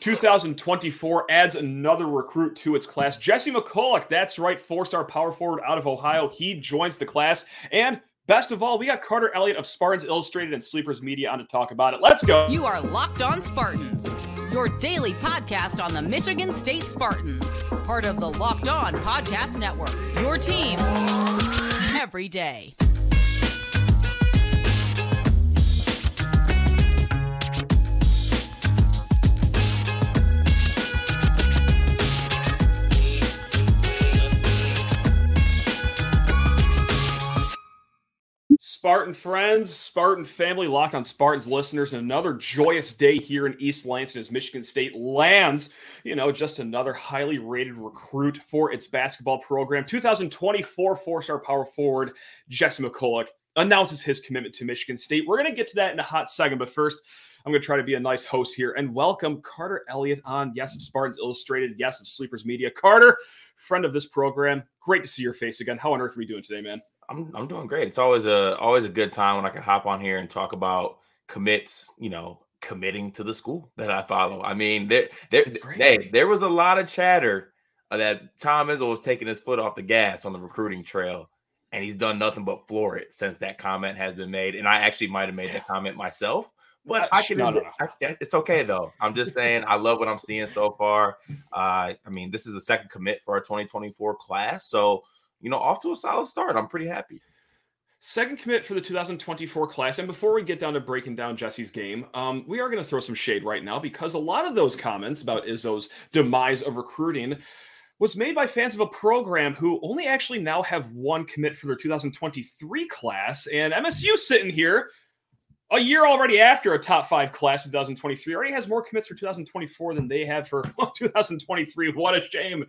2024 adds another recruit to its class. Jesse McCulloch, that's right, four star power forward out of Ohio. He joins the class. And best of all, we got Carter Elliott of Spartans Illustrated and Sleepers Media on to talk about it. Let's go. You are Locked On Spartans, your daily podcast on the Michigan State Spartans, part of the Locked On Podcast Network. Your team every day. Spartan friends, Spartan family, locked on Spartans listeners, and another joyous day here in East Lansing as Michigan State lands, you know, just another highly rated recruit for its basketball program. 2024 four star power forward Jesse McCulloch announces his commitment to Michigan State. We're going to get to that in a hot second, but first, I'm going to try to be a nice host here and welcome Carter Elliott on Yes of Spartans Illustrated, Yes of Sleepers Media. Carter, friend of this program, great to see your face again. How on earth are we doing today, man? I'm I'm doing great. It's always a always a good time when I can hop on here and talk about commits, you know, committing to the school that I follow. I mean, there there hey, there was a lot of chatter that Tom Izzo was taking his foot off the gas on the recruiting trail, and he's done nothing but floor it since that comment has been made. And I actually might have made that comment myself, but I can. No, no, no. I, it's okay though. I'm just saying I love what I'm seeing so far. Uh, I mean, this is the second commit for our 2024 class, so you know, off to a solid start. I'm pretty happy. Second commit for the 2024 class. And before we get down to breaking down Jesse's game, um, we are going to throw some shade right now because a lot of those comments about Izzo's demise of recruiting was made by fans of a program who only actually now have one commit for their 2023 class. And MSU sitting here a year already after a top five class in 2023 already has more commits for 2024 than they had for 2023 what a shame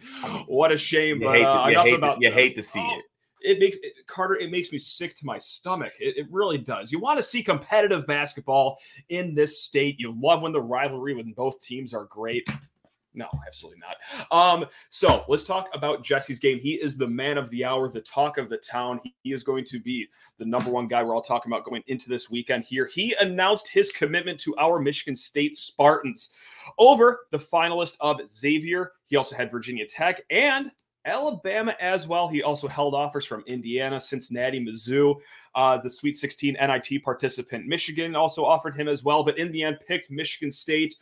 what a shame you but, hate, uh, you, hate about, you hate to see oh, it it makes it, Carter. It makes me sick to my stomach. It, it, really does. You want to see competitive basketball in this state. You love when the rivalry with both teams are great. No, absolutely not. Um, so let's talk about Jesse's game. He is the man of the hour, the talk of the town. He, is going to be the number one guy we're all talking about going into this weekend here. He announced his commitment to our Michigan State Spartans over the finalist of Xavier. He also had Virginia Tech and Alabama as well. He also held offers from Indiana, Cincinnati, Mizzou, uh, the Sweet 16 NIT participant. Michigan also offered him as well, but in the end picked Michigan State.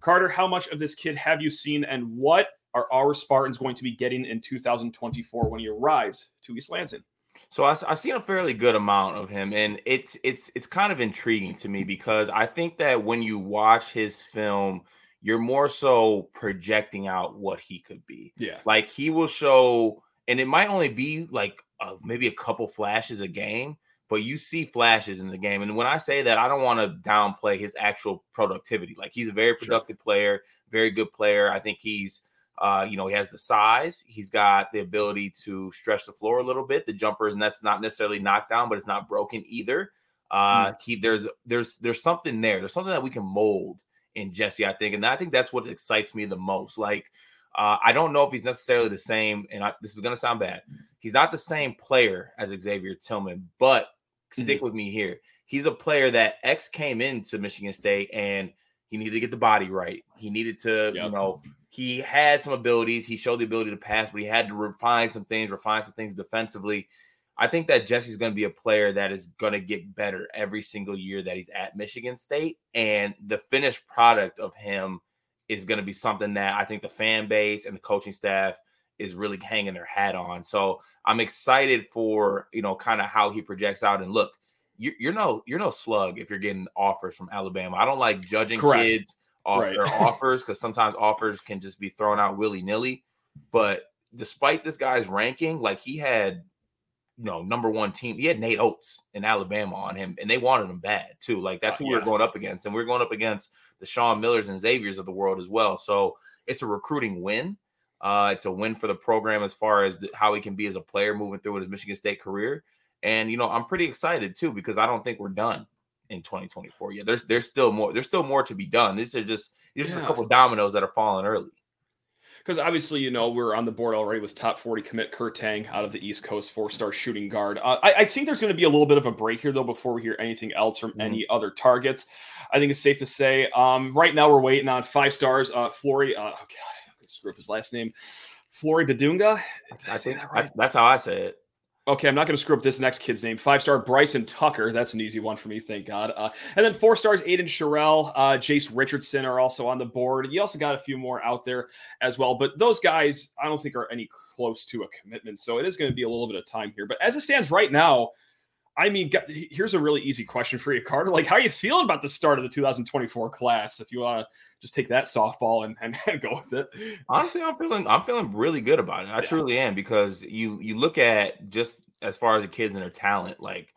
Carter, how much of this kid have you seen, and what are our Spartans going to be getting in 2024 when he arrives to East Lansing? So I, I seen a fairly good amount of him, and it's it's it's kind of intriguing to me because I think that when you watch his film, you're more so projecting out what he could be. Yeah, like he will show, and it might only be like uh, maybe a couple flashes a game, but you see flashes in the game. And when I say that, I don't want to downplay his actual productivity. Like he's a very productive sure. player, very good player. I think he's, uh, you know, he has the size. He's got the ability to stretch the floor a little bit. The jumper is not necessarily knocked down, but it's not broken either. Uh, mm. he there's there's there's something there. There's something that we can mold in Jesse, I think, and I think that's what excites me the most. Like. Uh, I don't know if he's necessarily the same, and I, this is going to sound bad. He's not the same player as Xavier Tillman, but stick mm-hmm. with me here. He's a player that X came into Michigan State and he needed to get the body right. He needed to, yep. you know, he had some abilities. He showed the ability to pass, but he had to refine some things, refine some things defensively. I think that Jesse's going to be a player that is going to get better every single year that he's at Michigan State. And the finished product of him is going to be something that I think the fan base and the coaching staff – is really hanging their hat on. So I'm excited for you know kind of how he projects out. And look, you, you're no you're no slug if you're getting offers from Alabama. I don't like judging Correct. kids off right. their offers because sometimes offers can just be thrown out willy nilly. But despite this guy's ranking, like he had you know, number one team. He had Nate Oats in Alabama on him, and they wanted him bad too. Like that's uh, who yeah. we are going up against, and we're going up against the Sean Millers and Xavier's of the world as well. So it's a recruiting win. Uh, it's a win for the program as far as how he can be as a player moving through his Michigan State career. And you know, I'm pretty excited too because I don't think we're done in 2024 yet. There's there's still more. There's still more to be done. These are just there's yeah. just a couple dominoes that are falling early. because obviously, you know, we're on the board already with top 40 commit Kur Teng out of the East Coast, four star shooting guard. Uh, I, I, think there's going to be a little bit of a break here, though, before we hear anything else from mm-hmm. any other targets. I think it's safe to say um, right now we're waiting on five stars. Uh, Flory, uh, oh God, screw up his last name. Flory Bidunga. I, I think that right? that's, that's how I say it. Okay, I'm not going to screw up this next kid's name. Five star Bryson Tucker. That's an easy one for me, thank God. Uh, and then four stars Aiden Sherrell, uh, Jace Richardson are also on the board. You also got a few more out there as well. But those guys, I don't think are any close to a commitment. So it is going to be a little bit of time here. But as it stands right now, I mean, here's a really easy question for you, Carter. Like, how you feeling about the start of the 2024 class? If you want to just take that softball and, and, and, go with it. Honestly, I'm feeling I'm feeling really good about it. I yeah. truly am because you you look at just as far as the kids and their talent, like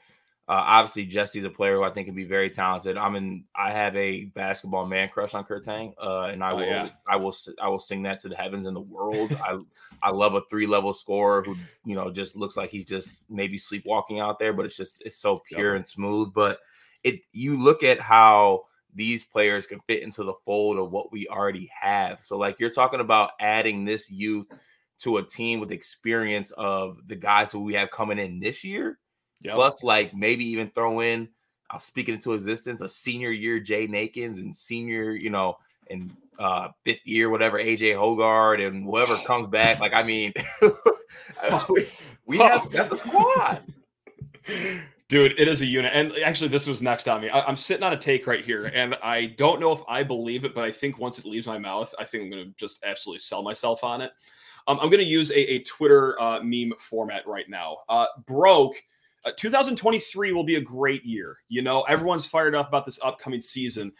uh, obviously Jesse's a player who I think can be very talented. I'm in I have a basketball man crush on Kur Teng, uh, and I oh, will yeah. I will I will sing that to the heavens and the world. I I love a three level scorer who you know just looks like he's just maybe sleepwalking out there, but it's just it's so pure yep. and smooth. But it you look at how these players can fit into the fold of what we already have. So, like you're talking about adding this youth to a team with experience of the guys who we have coming in this year, yep. plus like maybe even throw in, I'll speak it into existence, a senior year Jay Akins and senior, you know, and uh fifth year, whatever, AJ Hoggard and whoever comes back. Like, I mean, we, we have that's a squad. Dude, it is a unit. And actually, this was next on me. I, am sitting on a take right here, and I don't know if I believe it, but I think once it leaves my mouth, I think I'm going to just absolutely sell myself on it. Um, I'm going to use a, a Twitter uh, meme format right now. Uh, broke. Uh, 2023 will be a great year. You know, everyone's fired up about this upcoming season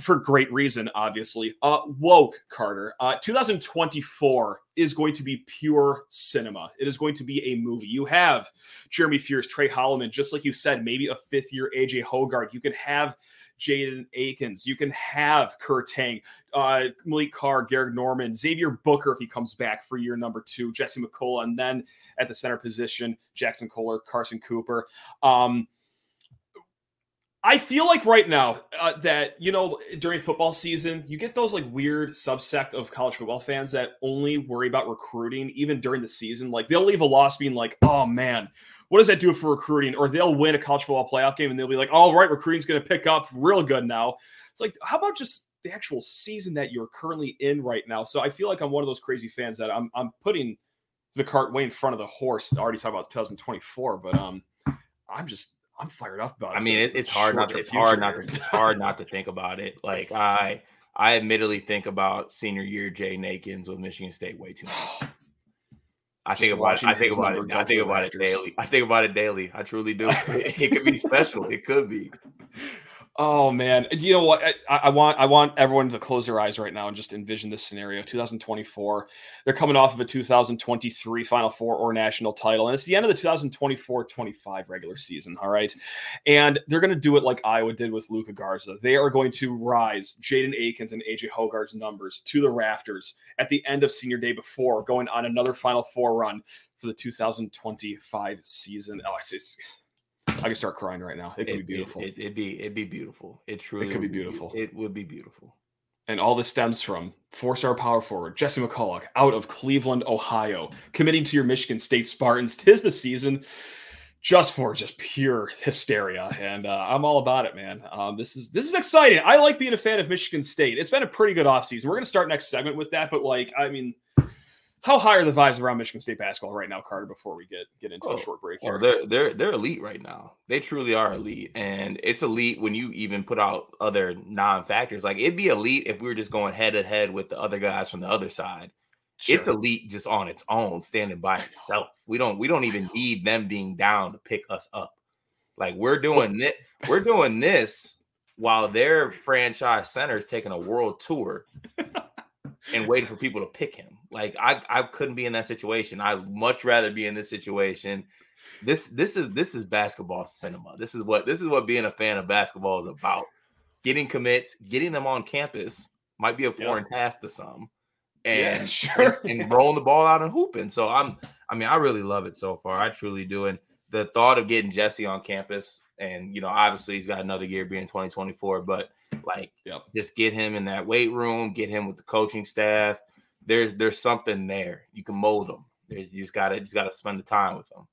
for great reason, obviously. Uh, woke Carter. Uh, 2024 is going to be pure cinema. It is going to be a movie. You have Jeremy Fears, Tre Holloman, just like you said, maybe a fifth year AJ Hoggard. You could have Jaden Akins. You can have Kur Teng, uh, Malik Carr, Gehrig Normand, Xavier Booker if he comes back for year number two, Jesse McCulloch, and then at the center position, Jaxon Kohler, Carson Cooper. Um, I feel like right now uh, that you know during football season you get those like weird subsect of college football fans that only worry about recruiting even during the season. Like they'll leave a loss being like, "Oh man, what does that do for recruiting?" Or they'll win a college football playoff game and they'll be like, "All right, recruiting's going to pick up real good now." It's like, how about just the actual season that you're currently in right now? So I feel like I'm one of those crazy fans that I'm I'm putting the cart way in front of the horse. I already talked about 2024, but um, I'm just I'm fired up about it. I mean, it, it's hard not to, it's hard not to, it's hard not to think about it. Like I I admittedly think about senior year Jaden Akins with Michigan State way too much. I think about it. I think about it. I think about it daily. I think about it daily. I truly do. it could be special. It could be. Oh man, you know what? I, I, want I want everyone to close their eyes right now and just envision this scenario. 2024, they're coming off of a 2023 Final Four or national title, and it's the end of the 2024-25 regular season. All right, and they're going to do it like Iowa did with Luka Garza. They are going to rise Jaden Akins and AJ Hoggard's numbers to the rafters at the end of senior day before going on another Final Four run for the 2025 season. Oh, it's, it's I can start crying right now. It could it, be beautiful. It, would it, be it'd be beautiful. It truly it could be beautiful. Be, it would be beautiful. And all this stems from four-star power forward Jesse McCulloch out of Cleveland, Ohio, committing to your Michigan State Spartans. Tis the season just for just pure hysteria, and uh, I'm all about it, man. Um, this is this is exciting. I like being a fan of Michigan State. It's been a pretty good offseason. We're gonna start next segment with that, but like, I mean, how high are the vibes around Michigan State basketball right now, Carter? Before we get get into oh, a short break oh, here, they're they're they're elite right now. They truly are elite, and it's elite when you even put out other non-factors. Like it'd be elite if we were just going head to head with the other guys from the other side. Sure. It's elite just on its own, standing by itself. We don't we don't even need them being down to pick us up. Like we're doing it, we're doing this while their franchise center is taking a world tour and waiting for people to pick him. Like I, I couldn't be in that situation. I'd much rather be in this situation. This this is this is basketball cinema. This is what this is what being a fan of basketball is about. Getting commits, getting them on campus might be a foreign yep. task to some. And, yeah, sure. and, and rolling the ball out and hooping. So I'm I mean, I really love it so far. I truly do. And the thought of getting Jesse on campus, and you know, obviously he's got another year being 2024, but like yep. just get him in that weight room, get him with the coaching staff, there's there's something there. You can mold them. There's, you just gotta just gotta spend the time with them.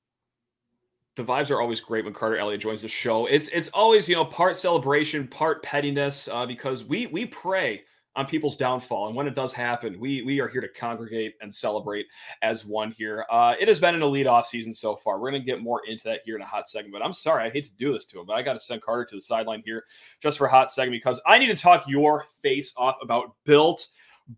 The vibes are always great when Carter Elliott joins the show. It's it's always you know part celebration, part pettiness, uh, because we we pray on people's downfall. And when it does happen, we we are here to congregate and celebrate as one here. Uh, it has been an elite off season so far. We're going to get more into that here in a hot second. But I'm sorry, I hate to do this to him, but I got to send Carter to the sideline here just for a hot second because I need to talk your face off about built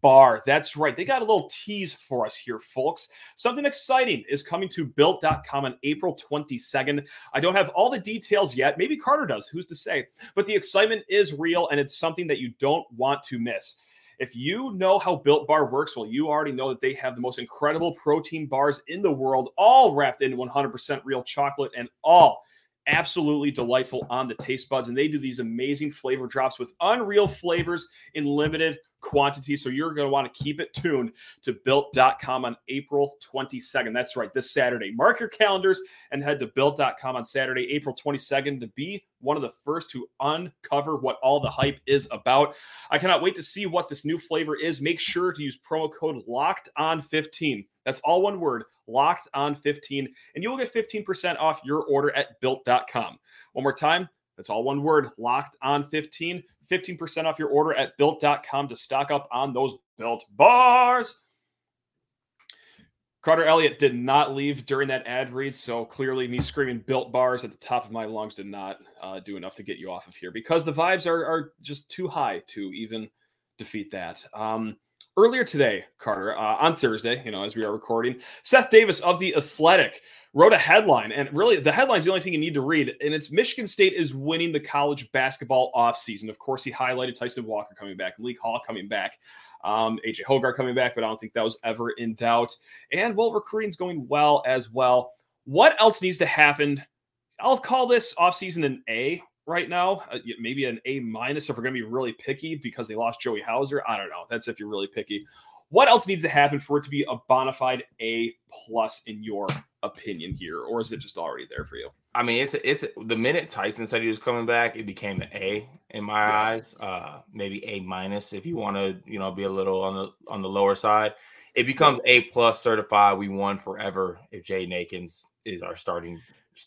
bar. That's right. They got a little tease for us here, folks. Something exciting is coming to built.com on April 22nd. I don't have all the details yet. Maybe Carter does. Who's to say? But the excitement is real and it's something that you don't want to miss. If you know how Built Bar works, well, you already know that they have the most incredible protein bars in the world, all wrapped in 100% real chocolate and all absolutely delightful on the taste buds. And they do these amazing flavor drops with unreal flavors in limited quantity. So you're going to want to keep it tuned to built.com on April 22nd. That's right, this Saturday. Mark your calendars and head to built.com on Saturday, April 22nd to be one of the first to uncover what all the hype is about. I cannot wait to see what this new flavor is. Make sure to use promo code locked on 15. That's all one word, locked on 15, and you will get 15% off your order at built.com. One more time, that's all one word, locked on 15. 15% off your order at built.com to stock up on those built bars. Carter Elliott did not leave during that ad read, so clearly me screaming built bars at the top of my lungs did not uh, do enough to get you off of here because the vibes are, are just too high to even defeat that. Um, earlier today, Carter, uh, on Thursday, you know, as we are recording, Seth Davis of The Athletic wrote a headline, and really the headline is the only thing you need to read, and it's Michigan State is winning the college basketball offseason. Of course, he highlighted Tyson Walker coming back, Malik Hall coming back, um, AJ Hoggard coming back, but I don't think that was ever in doubt. And well, recruiting's going well as well. What else needs to happen? I'll call this offseason an A right now, uh, maybe an A minus if we're going to be really picky because they lost Joey Hauser. I don't know. That's if you're really picky. What else needs to happen for it to be a bona fide A plus in your opinion here, or is it just already there for you? I mean, it's it's the minute Tyson said he was coming back, it became an A in my yeah. eyes. Uh, maybe A minus if you want to, you know, be a little on the on the lower side. It becomes A plus certified. We won forever if Jay Akins is our starting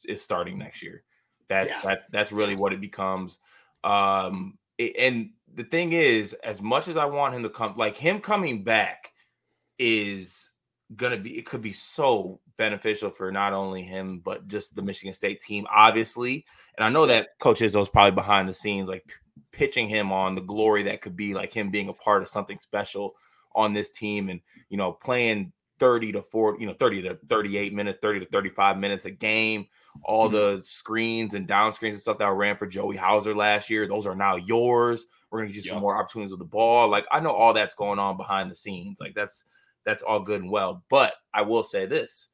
is starting next year. That yeah. that's that's really what it becomes. Um, it, and the thing is, as much as I want him to come, like him coming back is gonna be it could be so beneficial for not only him but just the Michigan State team, obviously. And I know that Coach Izzo's probably behind the scenes, like pitching him on the glory that could be like him being a part of something special on this team and you know playing 30 to 40, you know, 30 to 38 minutes, 30 to 35 minutes a game. All mm-hmm. the screens and down screens and stuff that I ran for Joey Hauser last year, those are now yours. We're gonna get you yep. some more opportunities with the ball. Like I know all that's going on behind the scenes. Like that's that's all good and well. But I will say this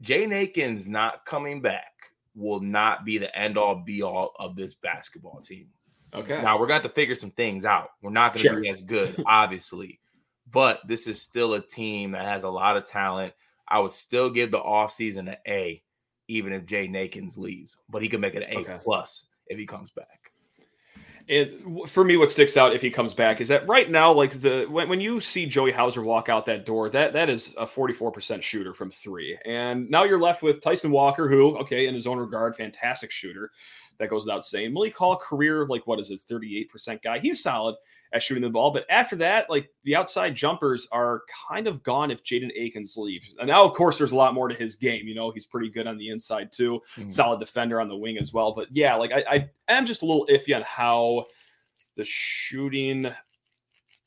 Jay Akins not coming back will not be the end all be all of this basketball team. Okay. Now we're to, have to figure some things out. We're not going to sure. be as good, obviously, but this is still a team that has a lot of talent. I would still give the offseason an A, even if Jay Akins leaves, but he could make it an A okay. plus if he comes back. It for me what sticks out if he comes back is that right now like the when, when you see joey hauser walk out that door that that is a 44% shooter from three. And now you're left with tyson walker who okay in his own regard fantastic shooter. That goes without saying. Malik hall career like what is it 38% guy? He's solid at shooting the ball. But after that, like the outside jumpers are kind of gone if Jaden Akins leaves. And now, of course, there's a lot more to his game. You know, he's pretty good on the inside too, mm-hmm. solid defender on the wing as well. But yeah, like I, I am just a little iffy on how the shooting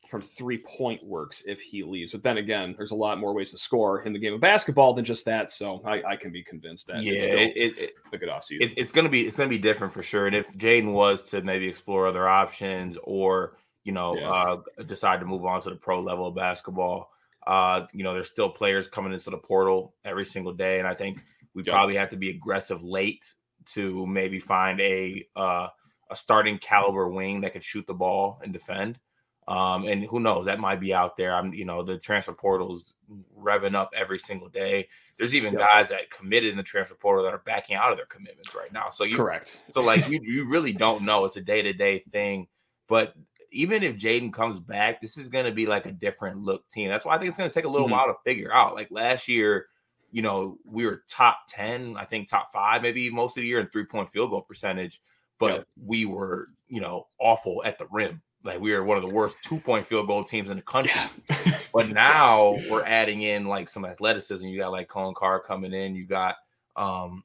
from three point works if he leaves. But then again, there's a lot more ways to score in the game of basketball than just that. So I, I can be convinced that yeah, it's it, it, a good offseason. It, it's gonna be it's gonna be different for sure. And if Jaden was to maybe explore other options or you know, yeah. uh, decide to move on to the pro level of basketball. Uh, you know, there's still players coming into the portal every single day, and I think we yep. probably have to be aggressive late to maybe find a uh, a starting caliber wing that could shoot the ball and defend. Um, and who knows, that might be out there. I'm, you know, the transfer portal's revving up every single day. There's even yep. guys that committed in the transfer portal that are backing out of their commitments right now. So you correct. So like you, you really don't know. It's a day to day thing. But even if Jaden comes back, this is going to be like a different look team. That's why I think it's going to take a little Mhm. while to figure out. Like last year, you know, we were top 10, I think top five, maybe most of the year in three point field goal percentage, but Yep. we were, you know, awful at the rim. Like we were one of the worst two point field goal teams in the country. Yeah. But now we're adding in like some athleticism. You got like Coen Carr coming in. You got um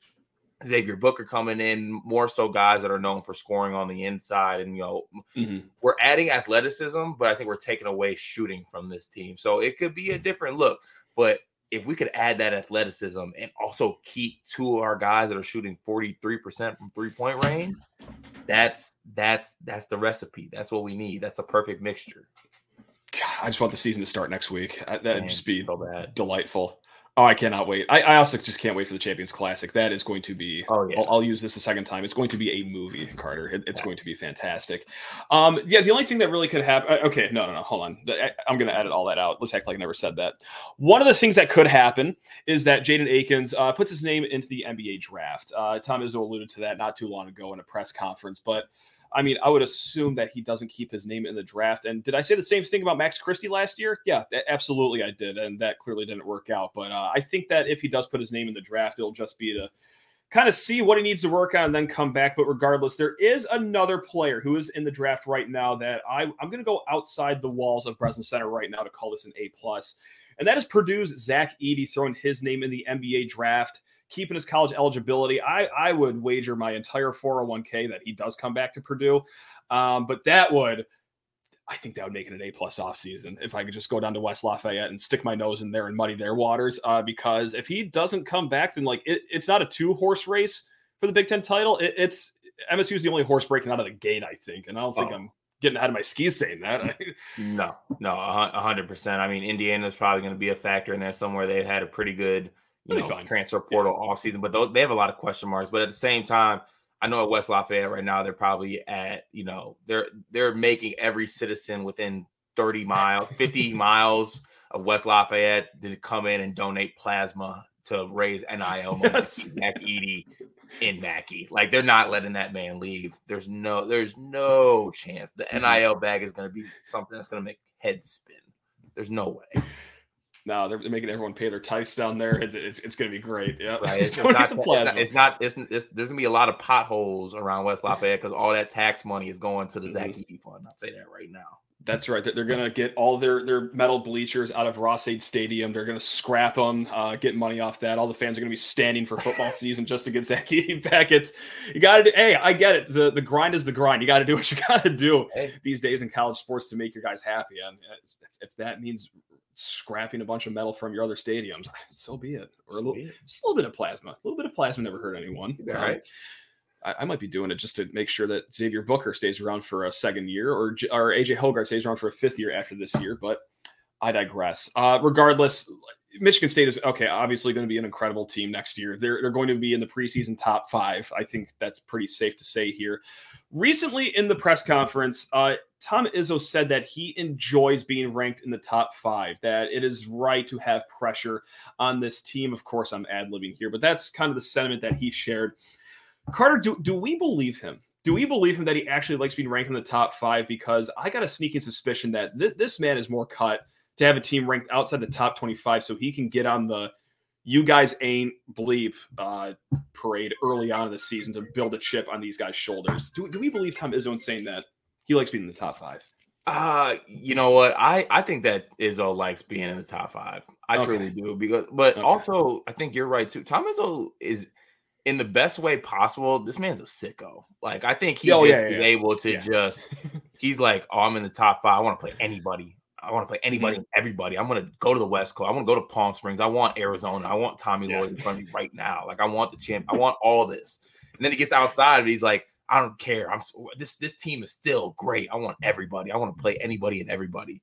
Xavier Booker coming in. More so guys that are known for scoring on the inside. And you know, Mhm. we're adding athleticism, but I think we're taking away shooting from this team. So it could be a different look. But if we could add that athleticism and also keep two of our guys that are shooting 43% from three-point range, that's that's that's the recipe. That's what we need. That's a perfect mixture. God, I just want the season to start next week. Uh, That'd Man, just be so bad. delightful. Oh, I cannot wait. I, I also just can't wait for the Champions Classic. That is going to be. Oh yeah. I'll, I'll use this a second time. It's going to be a movie, Carter. It- it's going to be fantastic. Um, yeah, the only thing that really could happen. Okay, no, no, no. Hold on. I, am going to edit all that out. Let's act like I never said that. One of the things that could happen is that Jaden Akins uh, puts his name into the NBA draft. Uh, Tom Izzo alluded to that not too long ago in a press conference, but. I mean, I would assume that he doesn't keep his name in the draft. And did I say the same thing about Max Christie last year? Yeah, absolutely, I did, and that clearly didn't work out. But uh, I think that if he does put his name in the draft, it'll just be to kind of see what he needs to work on and then come back. But regardless, there is another player who is in the draft right now that I, I'm going to go outside the walls of Breslin Center right now to call this an A plus, and that is Purdue's Zach Edey throwing his name in the NBA draft keeping his college eligibility. I, I would wager my entire 401k that he does come back to Purdue. Um, but that would, I think that would make it an A plus off season if I could just go down to West Lafayette and stick my nose in there and muddy their waters. Uh, because if he doesn't come back, then like it, it's not a two horse race for the Big Ten title. It, it's MSU is the only horse breaking out of the gate, I think, and I don't think Oh. I'm getting out of my skis saying that. No, no, a hundred percent. I mean, Indiana's probably going to be a factor in there somewhere. They had a pretty good, you know, transfer portal all season, but those, they have a lot of question marks. But at the same time, I know at West Lafayette right now, they're probably at, you know, they're they're making every citizen within thirty miles, fifty miles of West Lafayette to come in and donate plasma to raise NIL money. Yes. Edey in Mackey. Like they're not letting that man leave. There's no, there's no chance. The NIL bag is going to be something that's going to make heads spin. There's no way. No, they're, they're making everyone pay their tithes down there. It's, it's, it's going to be great. Yeah. Right? It's, Don't the it's not. It's not. It's, it's- there's going to be a lot of potholes around West Lafayette because all that tax money is going to the Zach Edey fund. I'll say that right now. That's right. They're, they're going to get all their, their metal bleachers out of Ross-Ade Stadium. They're going to scrap them, uh, get money off that. All the fans are going to be standing for football season just to get Zach Edey back. It's you got to do. Hey, I get it. The the grind is the grind. You got to do what you got to do Hey. these days in college sports to make your guys happy. And if, if that means scrapping a bunch of metal from your other stadiums, so be it. Or a little, just a little bit of plasma. A little bit of plasma never hurt anyone. All Um, right. I, I might be doing it just to make sure that Xavier Booker stays around for a second year, or or AJ Hoggard stays around for a fifth year after this year. But I digress. Uh, regardless, Michigan State is okay. Obviously, going to be an incredible team next year. They're they're going to be in the preseason top five. I think that's pretty safe to say here. Recently, in the press conference, uh, Tom Izzo said that he enjoys being ranked in the top five. That it is right to have pressure on this team. Of course, I'm ad libbing here, but that's kind of the sentiment that he shared. Carter, do, do we believe him? Do we believe him that he actually likes being ranked in the top five? Because I got a sneaking suspicion that th- this man is more cut to have a team ranked outside the top 25 so he can get on the you guys ain't bleep uh, parade early on in the season to build a chip on these guys' shoulders. Do, do we believe Tom Izzo in saying that he likes being in the top five? Uh, you know what? I I think that Izzo likes being in the top five. I Okay. truly do because, but Okay. also I think you're right too. Tom Izzo is in the best way possible. This man's a sicko. Like I think he Oh, yeah, yeah, is yeah. able to just. He's like, oh, I'm in the top five. I want to play anybody. I want to play anybody Mm-hmm. and everybody. I'm gonna go to the West Coast. I want to go to Palm Springs. I want Arizona. I want Tommy Yeah. Lloyd in front of me right now. Like I want the champ. I want all this. And then he gets outside and. He's like, I don't care. I'm this this team is still great. I want everybody. I want to play anybody and everybody.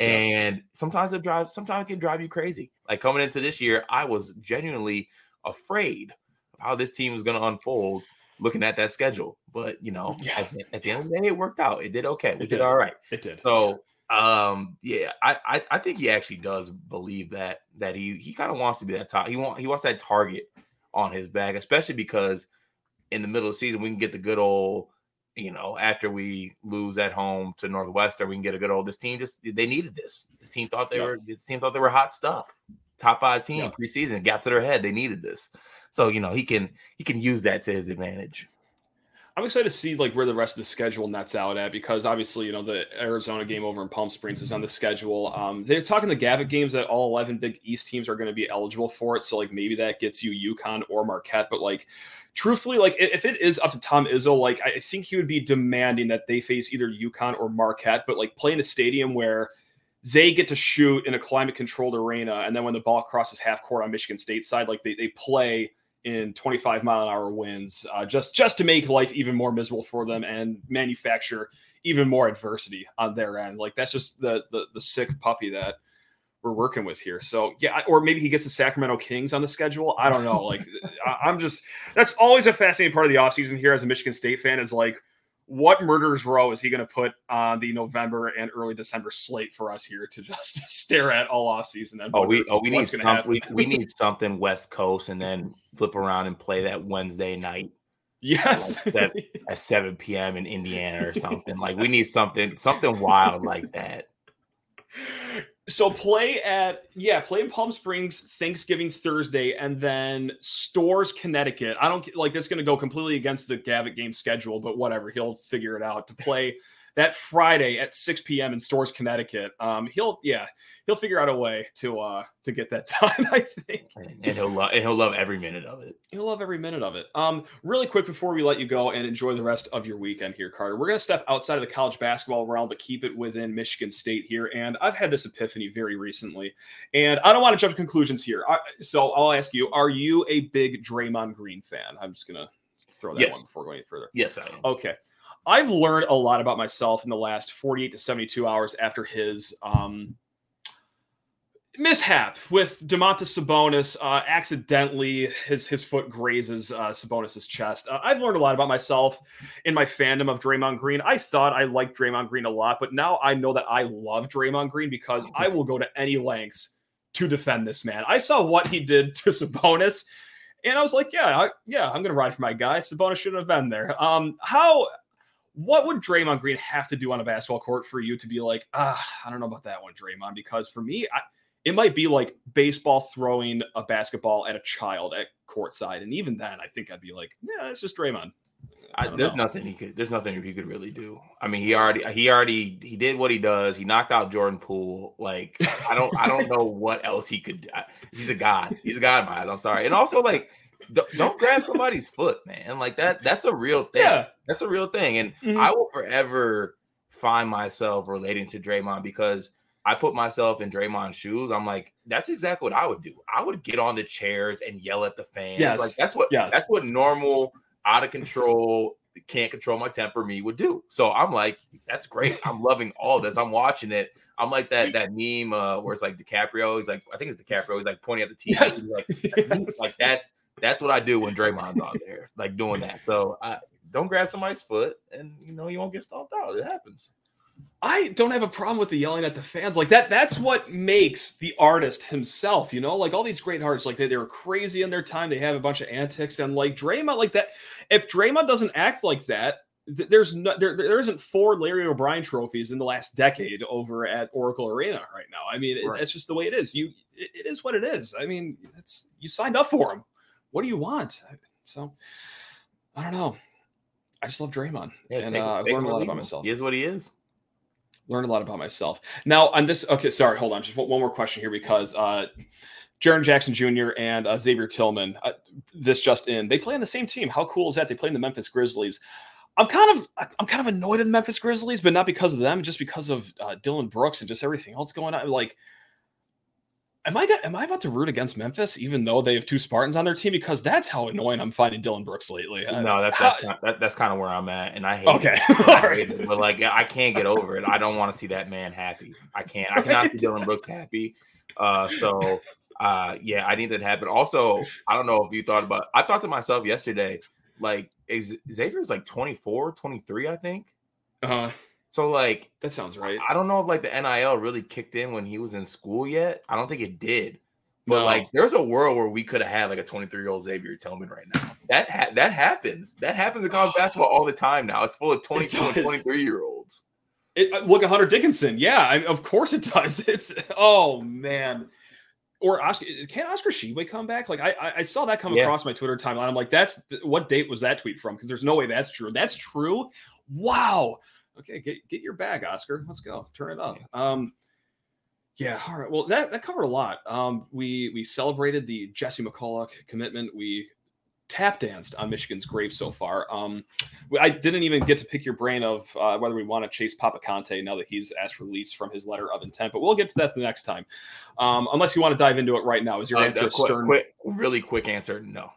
And sometimes it drives, sometimes it can drive you crazy. Like coming into this year, I was genuinely afraid of how this team was going to unfold looking at that schedule. But you know, Yeah. at, the- at the end of the day, it worked out. It did okay. We It did did. all right. It did. So um yeah, I, I I think he actually does believe that that he he kind of wants to be that top. He want he wants that target on his back, especially because in the middle of the season we can get the good old you know, after we lose at home to Northwestern, we can get a good old. This team just they needed this. This team thought they were. This team thought they were hot stuff. Top five team preseason got to their head. They needed this. So you know he can he can use that to his advantage. I'm excited to see like where the rest of the schedule nets out at because obviously you know the Arizona game over in Palm Springs is on the schedule. Um, they're talking the Gavitt games that all 11 Big East teams are going to be eligible for it. So like maybe that gets you UConn or Marquette, but like truthfully, like if it is up to Tom Izzo, like I think he would be demanding that they face either UConn or Marquette, but like play in a stadium where they get to shoot in a climate controlled arena, and then when the ball crosses half court on Michigan State side, like they they play in 25 mile an hour winds uh, just just to make life even more miserable for them and manufacture even more adversity on their end. Like that's just the the, the sick puppy that we're working with here. So yeah or maybe he gets the sacramento kings on the schedule. I don't know. Like I, am just that's always a fascinating part of the offseason here as a michigan state fan is like what murderers row is he going to put on the November and early December slate for us here to just stare at all off season? And oh, we oh we need some, we, we need something West Coast and then flip around and play that Wednesday night. Yes, like that, at seven p.m. in Indiana or something. like we need something something wild like that. So play at yeah, play in Palm Springs Thanksgiving Thursday, and then Storrs Connecticut. I don't like that's going to go completely against the Gavitt game schedule, but whatever, he'll figure it out to play that Friday at 6 p.m. in Storrs, Connecticut. Um, he'll yeah, he'll figure out a way to uh to get that done. I think, and he'll love and he'll love every minute of it. He'll love every minute of it. Um, really quick before we let you go and enjoy the rest of your weekend here, Carter. We're gonna step outside of the college basketball realm, but keep it within Michigan State here. And I've had this epiphany very recently, and I don't want to jump to conclusions here. I, so I'll ask you: Are you a big Draymond Green fan? I'm just gonna throw that yes. one before going any further. Yes, I am. Okay. I've learned a lot about myself in the last 48 to 72 hours after his um, mishap with Domantas Sabonis. Uh, accidentally, his his foot grazes uh, Sabonis's chest. Uh, I've learned a lot about myself in my fandom of Draymond Green. I thought I liked Draymond Green a lot, but now I know that I love Draymond Green because I will go to any lengths to defend this man. I saw what he did to Sabonis. And I was like, yeah, I, yeah, I'm gonna ride for my guy. Sabonis shouldn't have been there. Um, how what would Draymond Green have to do on a basketball court for you to be like, ah, I don't know about that one, Draymond? Because for me, I, it might be like baseball throwing a basketball at a child at courtside, and even then, I think I'd be like, yeah, it's just Draymond. I, there's know. nothing he could. There's nothing he could really do. I mean, he already he already he did what he does. He knocked out Jordan Poole. Like I don't I don't know what else he could. He's a god. He's a god, Miles. I'm sorry. And also like don't grab somebody's foot, man. Like that. That's a real thing. Yeah. That's a real thing, and mm-hmm. I will forever find myself relating to Draymond because I put myself in Draymond's shoes. I'm like, that's exactly what I would do. I would get on the chairs and yell at the fans. Yes. Like that's what yes. that's what normal, out of control, can't control my temper me would do. So I'm like, that's great. I'm loving all this. I'm watching it. I'm like that that meme uh, where it's like DiCaprio. He's like, I think it's DiCaprio. He's like pointing at the TV. Yes. like, yes. like that's that's what I do when Draymond's on there, like doing that. So I don't grab somebody's foot, and you know you won't get stomped out. It happens. I don't have a problem with the yelling at the fans like that. That's what makes the artist himself, you know, like all these great artists, like they, they were crazy in their time. They have a bunch of antics and like Draymond, like that. If Draymond doesn't act like that, th- there's no, there, there isn't four Larry O'Brien trophies in the last decade over at Oracle Arena right now. I mean, right. it, it's just the way it is. You, it, it is what it is. I mean, it's you signed up for him what do you want? So I don't know. I just love Draymond, yeah, and take, uh, I've learned a lot about myself. He is what he is. Learned a lot about myself. Now on this, okay, sorry, hold on, just one, more question here because uh, Jaren Jackson Jr. and uh, Xavier Tillman, uh, this just in, they play on the same team. How cool is that? They play in the Memphis Grizzlies. I'm kind of I'm kind of annoyed at the Memphis Grizzlies, but not because of them, just because of uh, Dillon Brooks and just everything else going on. Like Am I am I about to root against Memphis, even though they have two Spartans on their team? Because that's how annoying I'm finding Dillon Brooks lately. No, that's that's, kind, that, that's kind of where I'm at, and I hate okay. it. I hate it, but like I can't get over it. I don't want to see that man happy. I can't. I cannot see Dillon Brooks happy. Uh, so uh, yeah, I need that to happen. Also, I don't know if you thought about. I thought to myself yesterday, like Xavier's like 24, 23, I think. Uh huh. So like that sounds right. I don't know if like the NIL really kicked in when he was in school yet. I don't think it did. But No. like, there's a world where we could have had like a 23 year old Xavier Tillman right now. That ha- that happens. That happens in college basketball all the time now. It's full of 22 and 23 year olds. It, uh, look at Hunter Dickinson. Yeah, I, of course it does. It's oh man. Or Oscar, can Oscar Tshiebwe come back? Like I, I, I saw that come Yeah. across my Twitter timeline. I'm like, that's what date was that tweet from? Because there's no way that's true. That's true. Wow. Okay, get get your bag, Oscar. Let's go. Turn it up. Um, yeah. All right. Well, that that covered a lot. Um, we we celebrated the Jesse McCulloch commitment. We tap danced on Michigan's grave so far. Um, I didn't even get to pick your brain of uh, whether we want to chase Papa Conte now that he's asked release from his letter of intent, but we'll get to that the next time. Um, unless you want to dive into it right now, is your Uh, answer a quick, stern? quick, really quick answer. No.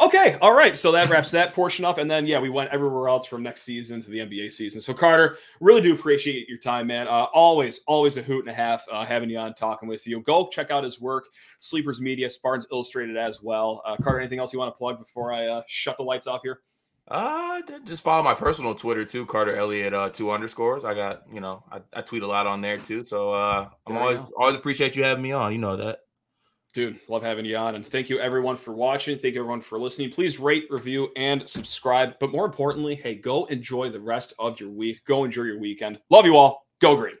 Okay, all right. So that wraps that portion up, and then yeah, we went everywhere else from next season to the NBA season. So Carter, really do appreciate your time, man. Uh, always, always a hoot and a half uh, having you on, talking with you. Go check out his work, Sleepers Media, Spartans Illustrated as well. Uh, Carter, anything else you want to plug before I uh, shut the lights off here? Uh, just follow my personal Twitter too, Carter Elliott, uh, two underscores. I got, you know, I, I tweet a lot on there too. So uh, I'm There always always appreciate you having me on. You know that. Dude, love having you on. And thank you everyone for watching. Thank you everyone for listening. Please rate, review, and subscribe. But more importantly, hey, go enjoy the rest of your week. Go enjoy your weekend. Love you all. Go green.